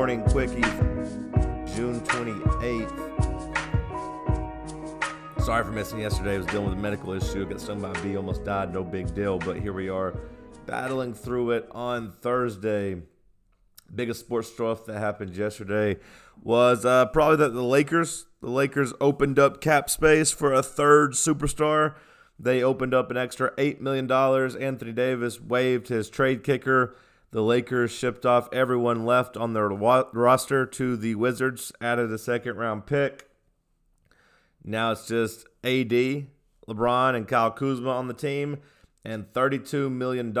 Morning quickie, June 28th. Sorry for missing yesterday. I was dealing with a medical issue. Got stung by a bee, almost died. No big deal. But here we are, battling through it on Thursday. Biggest sports stuff that happened yesterday was uh, probably that the Lakers. The Lakers opened up cap space for a third superstar. They opened up an extra $8 million. Anthony Davis waived his trade kicker. The Lakers shipped off everyone left on their wa- roster to the Wizards, added a second round pick. Now it's just AD, LeBron, and Kyle Kuzma on the team, and $32 million.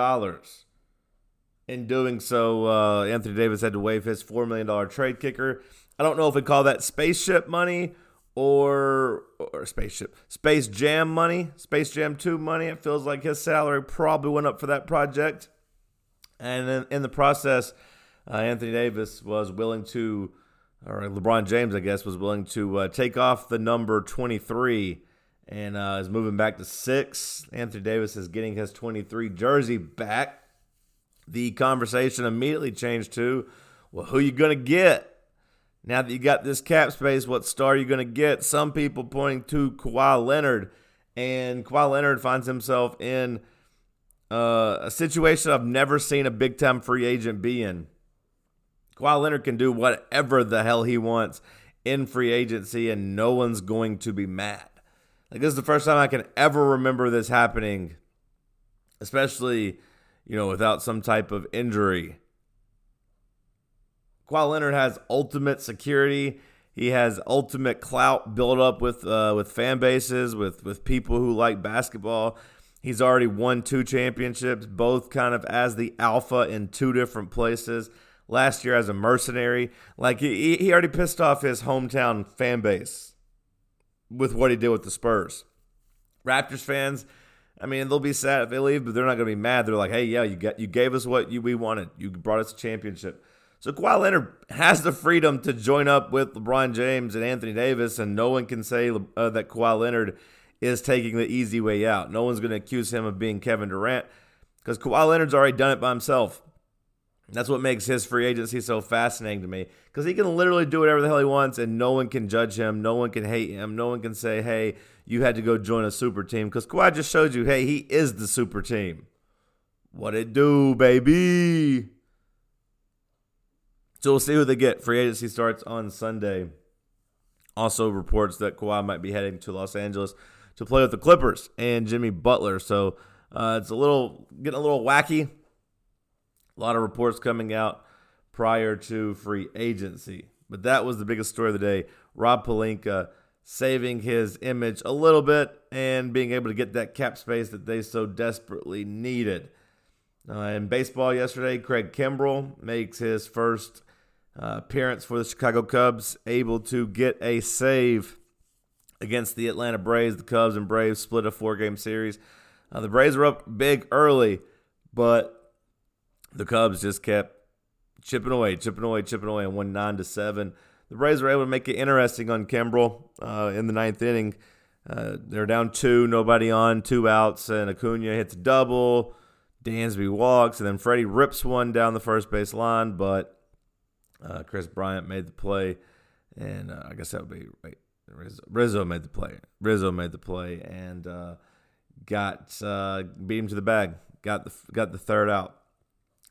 In doing so, uh, Anthony Davis had to waive his $4 million trade kicker. I don't know if we call that spaceship money or or spaceship space jam money space jam 2 money it feels like his salary probably went up for that project and in, in the process uh, anthony davis was willing to or lebron james i guess was willing to uh, take off the number 23 and uh, is moving back to six. Anthony davis is getting his 23 jersey back. The conversation immediately changed to well who are you gonna get? Now that you got this cap space, what star are you going to get? Some people pointing to Kawhi Leonard, and Kawhi Leonard finds himself in uh, a situation I've never seen a big time free agent be in. Kawhi Leonard can do whatever the hell he wants in free agency, and no one's going to be mad. Like this is the first time I can ever remember this happening, especially you know without some type of injury. Kawhi Leonard has ultimate security. He has ultimate clout built up with uh, with fan bases, with with people who like basketball. He's already won two championships, both kind of as the alpha in two different places. Last year as a mercenary, like he he already pissed off his hometown fan base with what he did with the Spurs. Raptors fans, I mean, they'll be sad if they leave, but they're not going to be mad. They're like, "Hey, yeah, you got you gave us what you, we wanted. You brought us a championship." So Kawhi Leonard has the freedom to join up with LeBron James and Anthony Davis, and no one can say uh, that Kawhi Leonard is taking the easy way out. No one's going to accuse him of being Kevin Durant because Kawhi Leonard's already done it by himself. That's what makes his free agency so fascinating to me because he can literally do whatever the hell he wants, and no one can judge him. No one can hate him. No one can say, hey, you had to go join a super team because Kawhi just showed you, hey, he is the super team. What it do, baby? So we'll see who they get. Free agency starts on Sunday. Also reports that Kawhi might be heading to Los Angeles to play with the Clippers and Jimmy Butler. So uh, it's a little getting a little wacky. A lot of reports coming out prior to free agency. But that was the biggest story of the day. Rob Pelinka saving his image a little bit and being able to get that cap space that they so desperately needed. Uh, in baseball yesterday, Craig Kimbrel makes his first uh, appearance for the Chicago Cubs, able to get a save against the Atlanta Braves. The Cubs and Braves split a four game series. Uh, the Braves were up big early, but the Cubs just kept chipping away, chipping away, chipping away, and won nine to seven. The Braves were able to make it interesting on Kimbrel uh, in the ninth inning. Uh, they're down two, nobody on, two outs, and Acuna hits a double. Dansby walks, and then Freddie rips one down the first base line, but uh, Kris Bryant made the play, and uh, I guess that would be wait, Rizzo. Made the play. Rizzo made the play and uh, got uh, beat him to the bag. Got the got the third out,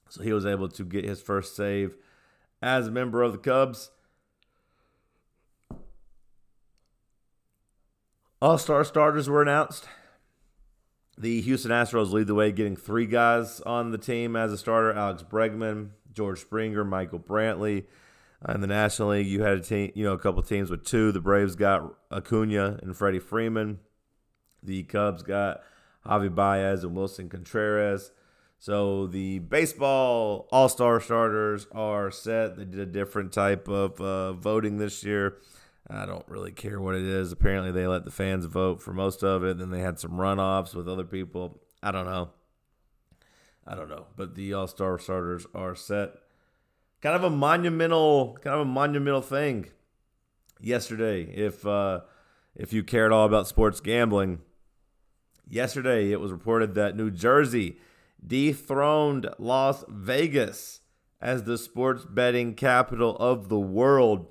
so he was able to get his first save as a member of the Cubs. All star starters were announced. The Houston Astros lead the way, getting three guys on the team as a starter Alex Bregman, George Springer, Michael Brantley. Uh, in the National League, you had a team, you know, a couple teams with two. The Braves got Acuna and Freddie Freeman. The Cubs got Javi Baez and Willson Contreras. So the baseball All Star starters are set. They did a different type of uh, voting this year. I don't really care what it is. Apparently, they let the fans vote for most of it. Then they had some runoffs with other people. I don't know. I don't know. But the All Star starters are set. Kind of a monumental, kind of a monumental thing. Yesterday, if uh, if you cared all about sports gambling, yesterday it was reported that New Jersey dethroned Las Vegas as the sports betting capital of the world.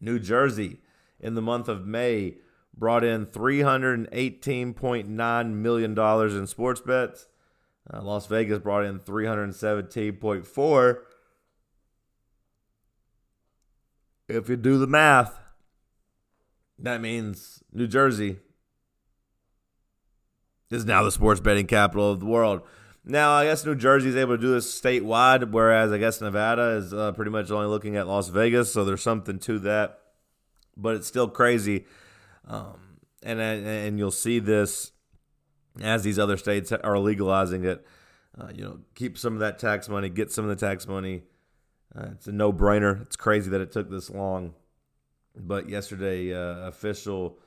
New Jersey, in the month of May, brought in $318.9 million in sports bets. Uh, Las Vegas brought in 317.4. If you do the math, that means New Jersey is now the sports betting capital of the world. Now, I guess New Jersey is able to do this statewide, whereas I guess Nevada is uh, pretty much only looking at Las Vegas. So there's something to that, but it's still crazy. Um, and and you'll see this as these other states are legalizing it. Uh, you know, keep some of that tax money, get some of the tax money. Uh, it's a no-brainer. It's crazy that it took this long, but yesterday, uh, official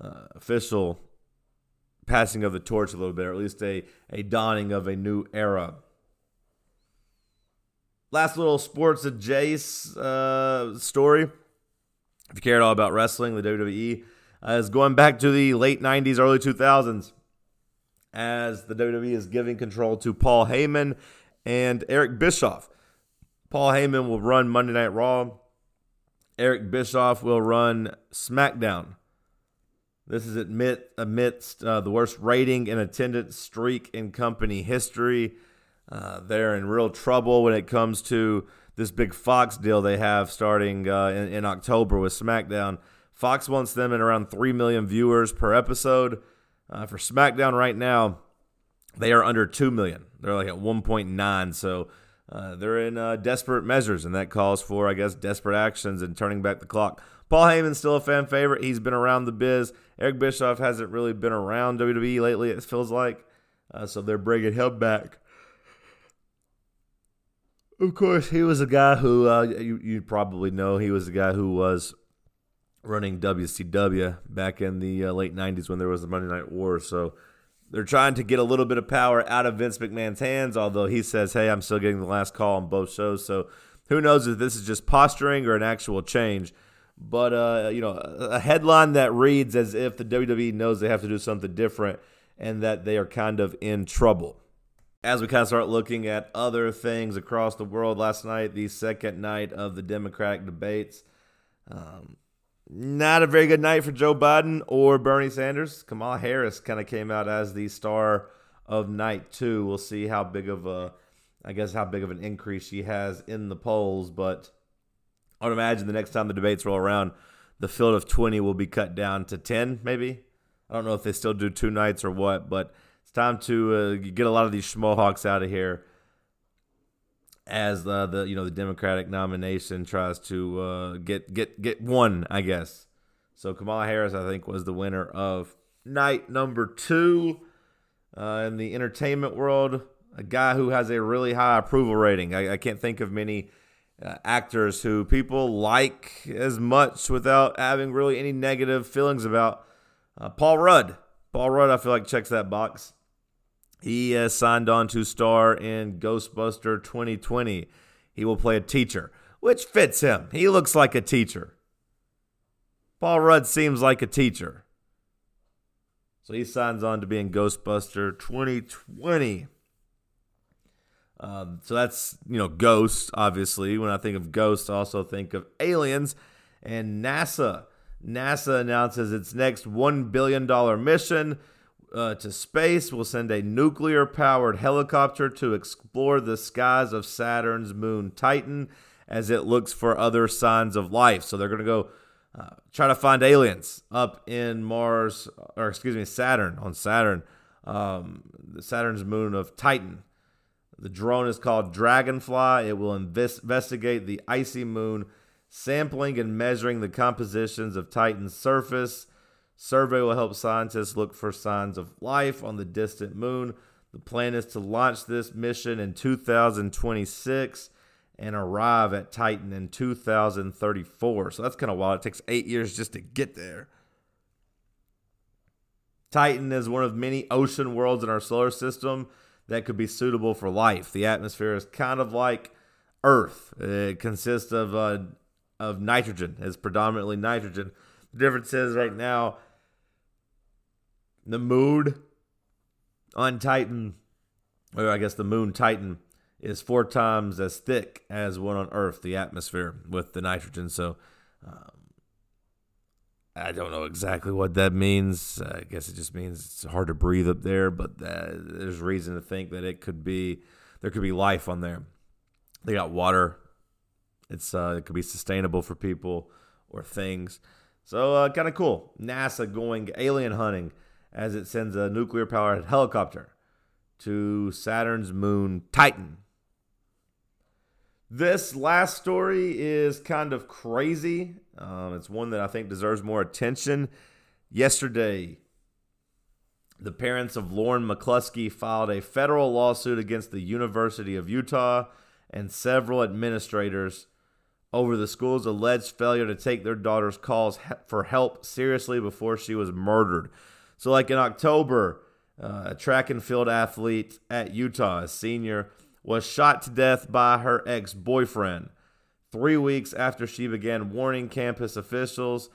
uh, official passing of the torch a little bit, or at least a, a dawning of a new era. Last little sports adjacent uh, story. If you care at all about wrestling, the WWE uh, is going back to the late 90s, early 2000s, as the WWE is giving control to Paul Heyman and Eric Bischoff. Paul Heyman will run Monday Night Raw. Eric Bischoff will run SmackDown. This is admit, amidst uh, the worst rating and attendance streak in company history. Uh, they're in real trouble when it comes to this big Fox deal they have starting uh, in, in, October with SmackDown. Fox wants them in around 3 million viewers per episode. Uh, for SmackDown right now, they are under 2 million. They're like at 1.9. So uh, they're in uh, desperate measures, and that calls for, I guess, desperate actions and turning back the clock. Paul Heyman's still a fan favorite. He's been around the biz. Eric Bischoff hasn't really been around WWE lately, it feels like. Uh, so they're bringing him back. Of course, he was a guy who uh, you, you probably know. He was the guy who was running WCW back in the uh, late 90s when there was the Monday Night War. So they're trying to get a little bit of power out of Vince McMahon's hands, although he says, hey, I'm still getting the last call on both shows. So who knows if this is just posturing or an actual change. But uh, you know, a headline that reads as if the WWE knows they have to do something different and that they are kind of in trouble. As we kind of start looking at other things across the world, last night, the second night of the Democratic debates, um, not a very good night for Joe Biden or Bernie Sanders. Kamala Harris kind of came out as the star of night two. We'll see how big of a, I guess, how big of an increase she has in the polls, but I would imagine the next time the debates roll around, the field of 20 will be cut down to 10, maybe. I don't know if they still do two nights or what, but it's time to uh, get a lot of these schmohawks out of here as the, the you know the Democratic nomination tries to uh, get get get one, I guess. So Kamala Harris, I think, was the winner of night number two uh, in the entertainment world. A guy who has a really high approval rating. I, I can't think of many uh, actors who people like as much without having really any negative feelings about. Uh, Paul Rudd. Paul Rudd, I feel like checks that box. He has signed on to star in Ghostbuster 2020. He will play a teacher, which fits him. He looks like a teacher. Paul Rudd seems like a teacher. So he signs on to be in Ghostbuster 2020. Um, so that's you know Ghost. Obviously, when I think of Ghost, I also think of aliens and NASA. NASA announces its next one billion dollar mission uh, to space. we'll send a nuclear powered helicopter to explore the skies of Saturn's moon Titan as it looks for other signs of life. So they're going to go. Uh, try to find aliens up in Mars, or excuse me, Saturn on Saturn, um, Saturn's moon of Titan. The drone is called Dragonfly. It will investigate the icy moon, sampling and measuring the compositions of Titan's surface. Survey will help scientists look for signs of life on the distant moon. The plan is to launch this mission in 2026 and arrive at Titan in 2034. So that's kind of wild. It takes eight years just to get there. Titan is one of many ocean worlds in our solar system that could be suitable for life. The atmosphere is kind of like Earth. It consists of uh, of nitrogen. It's predominantly nitrogen. The difference is right now the mood on Titan, or I guess the moon Titan, is four times as thick as one on Earth, the atmosphere with the nitrogen. So um, I don't know exactly what that means. I guess it just means it's hard to breathe up there, but there's reason to think that it could be there could be life on there. They got water. It's uh, it could be sustainable for people or things. So uh, kind of cool. NASA going alien hunting as it sends a nuclear powered helicopter to Saturn's moon Titan. This last story is kind of crazy. Um, it's one that I think deserves more attention. Yesterday, the parents of Lauren McCluskey filed a federal lawsuit against the University of Utah and several administrators over the school's alleged failure to take their daughter's calls for help seriously before she was murdered. So, like in October, uh, a track and field athlete at Utah, a senior, was shot to death by her ex boyfriend three weeks after she began warning campus officials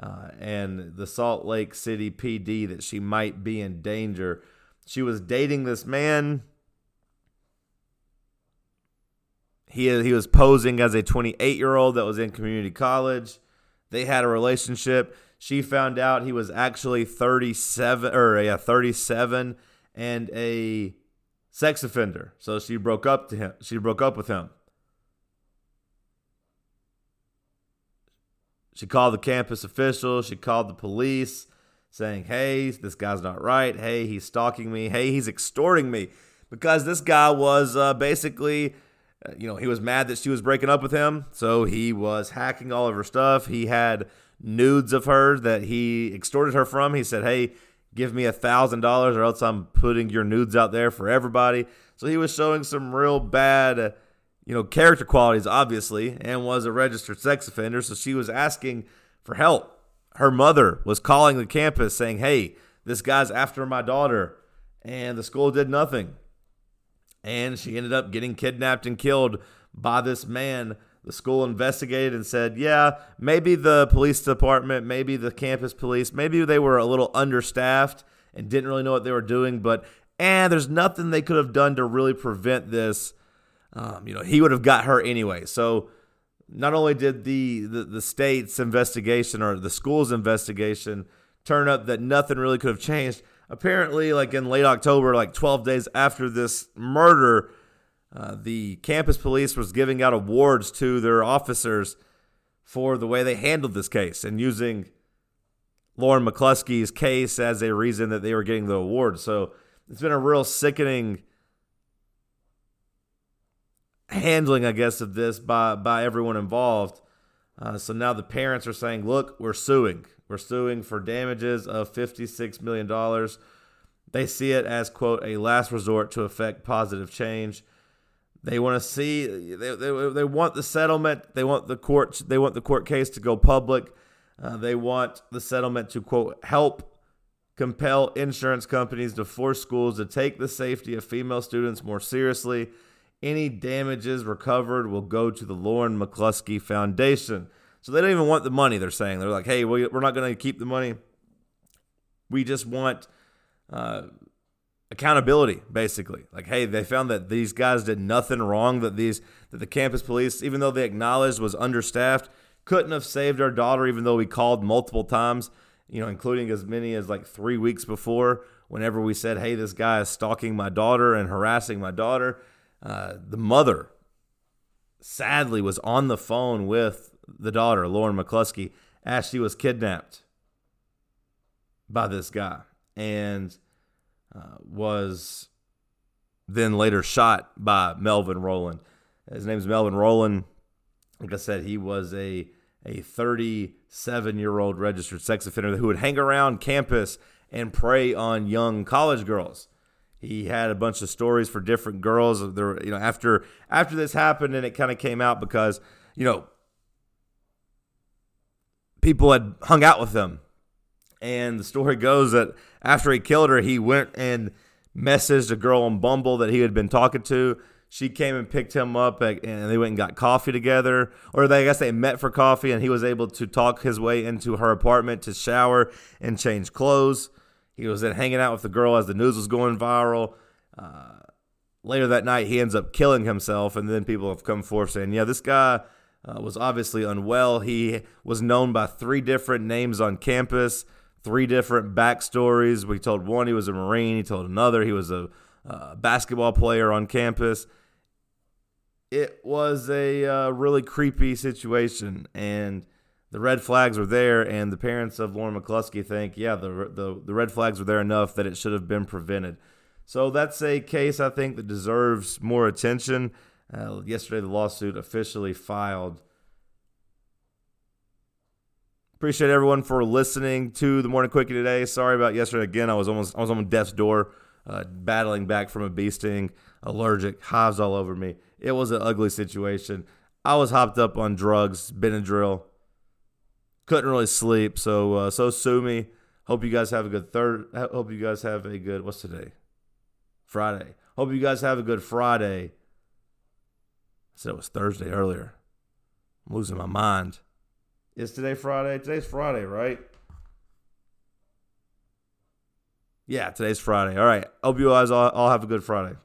uh, and the Salt Lake City PD that she might be in danger. She was dating this man. He, he was posing as a 28 year old that was in community college. They had a relationship. She found out he was actually 37 or yeah, 37 and a sex offender. So she broke up to him. She broke up with him. She called the campus officials. She called the police saying, Hey, this guy's not right. Hey, he's stalking me. Hey, he's extorting me. Because this guy was uh, basically, uh, you know, he was mad that she was breaking up with him. So he was hacking all of her stuff. He had nudes of her that he extorted her from. He said, Hey, give me a thousand dollars or else I'm putting your nudes out there for everybody. So he was showing some real bad, you know, character qualities, obviously, and was a registered sex offender. So she was asking for help. Her mother was calling the campus saying, Hey, this guy's after my daughter. And the school did nothing. And she ended up getting kidnapped and killed by this man the school investigated and said, yeah, maybe the police department, maybe the campus police, maybe they were a little understaffed and didn't really know what they were doing, but and there's nothing they could have done to really prevent this. Um, you know, he would have got her anyway. So not only did the, the the state's investigation or the school's investigation turn up that nothing really could have changed. Apparently, like in late October, like 12 days after this murder, uh, the campus police was giving out awards to their officers for the way they handled this case and using Lauren McCluskey's case as a reason that they were getting the award. So it's been a real sickening handling, I guess, of this by by everyone involved. Uh, so now the parents are saying, "Look, we're suing. We're suing for damages of fifty-six million dollars." They see it as quote a last resort to effect positive change. They want to see they, they, they want the settlement. They want the court they want the court case to go public. Uh, they want the settlement to quote help compel insurance companies to force schools to take the safety of female students more seriously. Any damages recovered will go to the Lauren McCluskey Foundation. So they don't even want the money. They're saying they're like, hey, we're not going to keep the money. We just want uh, accountability basically. Like hey they found that these guys did nothing wrong that these that the campus police even though they acknowledged was understaffed couldn't have saved our daughter even though we called multiple times you know including as many as like three weeks before whenever we said hey this guy is stalking my daughter and harassing my daughter. Uh, the mother sadly was on the phone with the daughter lauren mccluskey as she was kidnapped by this guy. And uh, was then later shot by Melvin Rowland. His name is Melvin Rowland. Like I said, he was a a 37 year old registered sex offender who would hang around campus and prey on young college girls. He had a bunch of stories for different girls. There, you know, after after this happened, and it kind of came out because you know people had hung out with him and the story goes that after he killed her, he went and messaged a girl on Bumble that he had been talking to. She came and picked him up, and they went and got coffee together. Or they, I guess they met for coffee, and he was able to talk his way into her apartment to shower and change clothes. He was then hanging out with the girl as the news was going viral. Uh, later that night, he ends up killing himself, and then people have come forth saying, "Yeah, this guy uh, was obviously unwell. He was known by three different names on campus, three different backstories. We told one he was a Marine. He told another he was a uh, basketball player on campus." It was a uh, really creepy situation, and the red flags were there, and the parents of Lauren McCluskey think, yeah, the, the, the red flags were there enough that it should have been prevented. So that's a case I think that deserves more attention. Uh, yesterday, the lawsuit officially filed. Appreciate everyone for listening to the morning quickie today. Sorry about yesterday. Again, I was almost I was on death's door, uh, battling back from a bee sting, allergic, hives all over me. It was an ugly situation. I was hopped up on drugs, Benadryl, couldn't really sleep. So uh, so sue me. Hope you guys have a good third. Hope you guys have a good. What's today? Friday. Hope you guys have a good Friday. I said it was Thursday earlier. I'm losing my mind. Is today Friday? Today's Friday, right? Yeah, today's Friday. All right. Hope you guys all, all have a good Friday.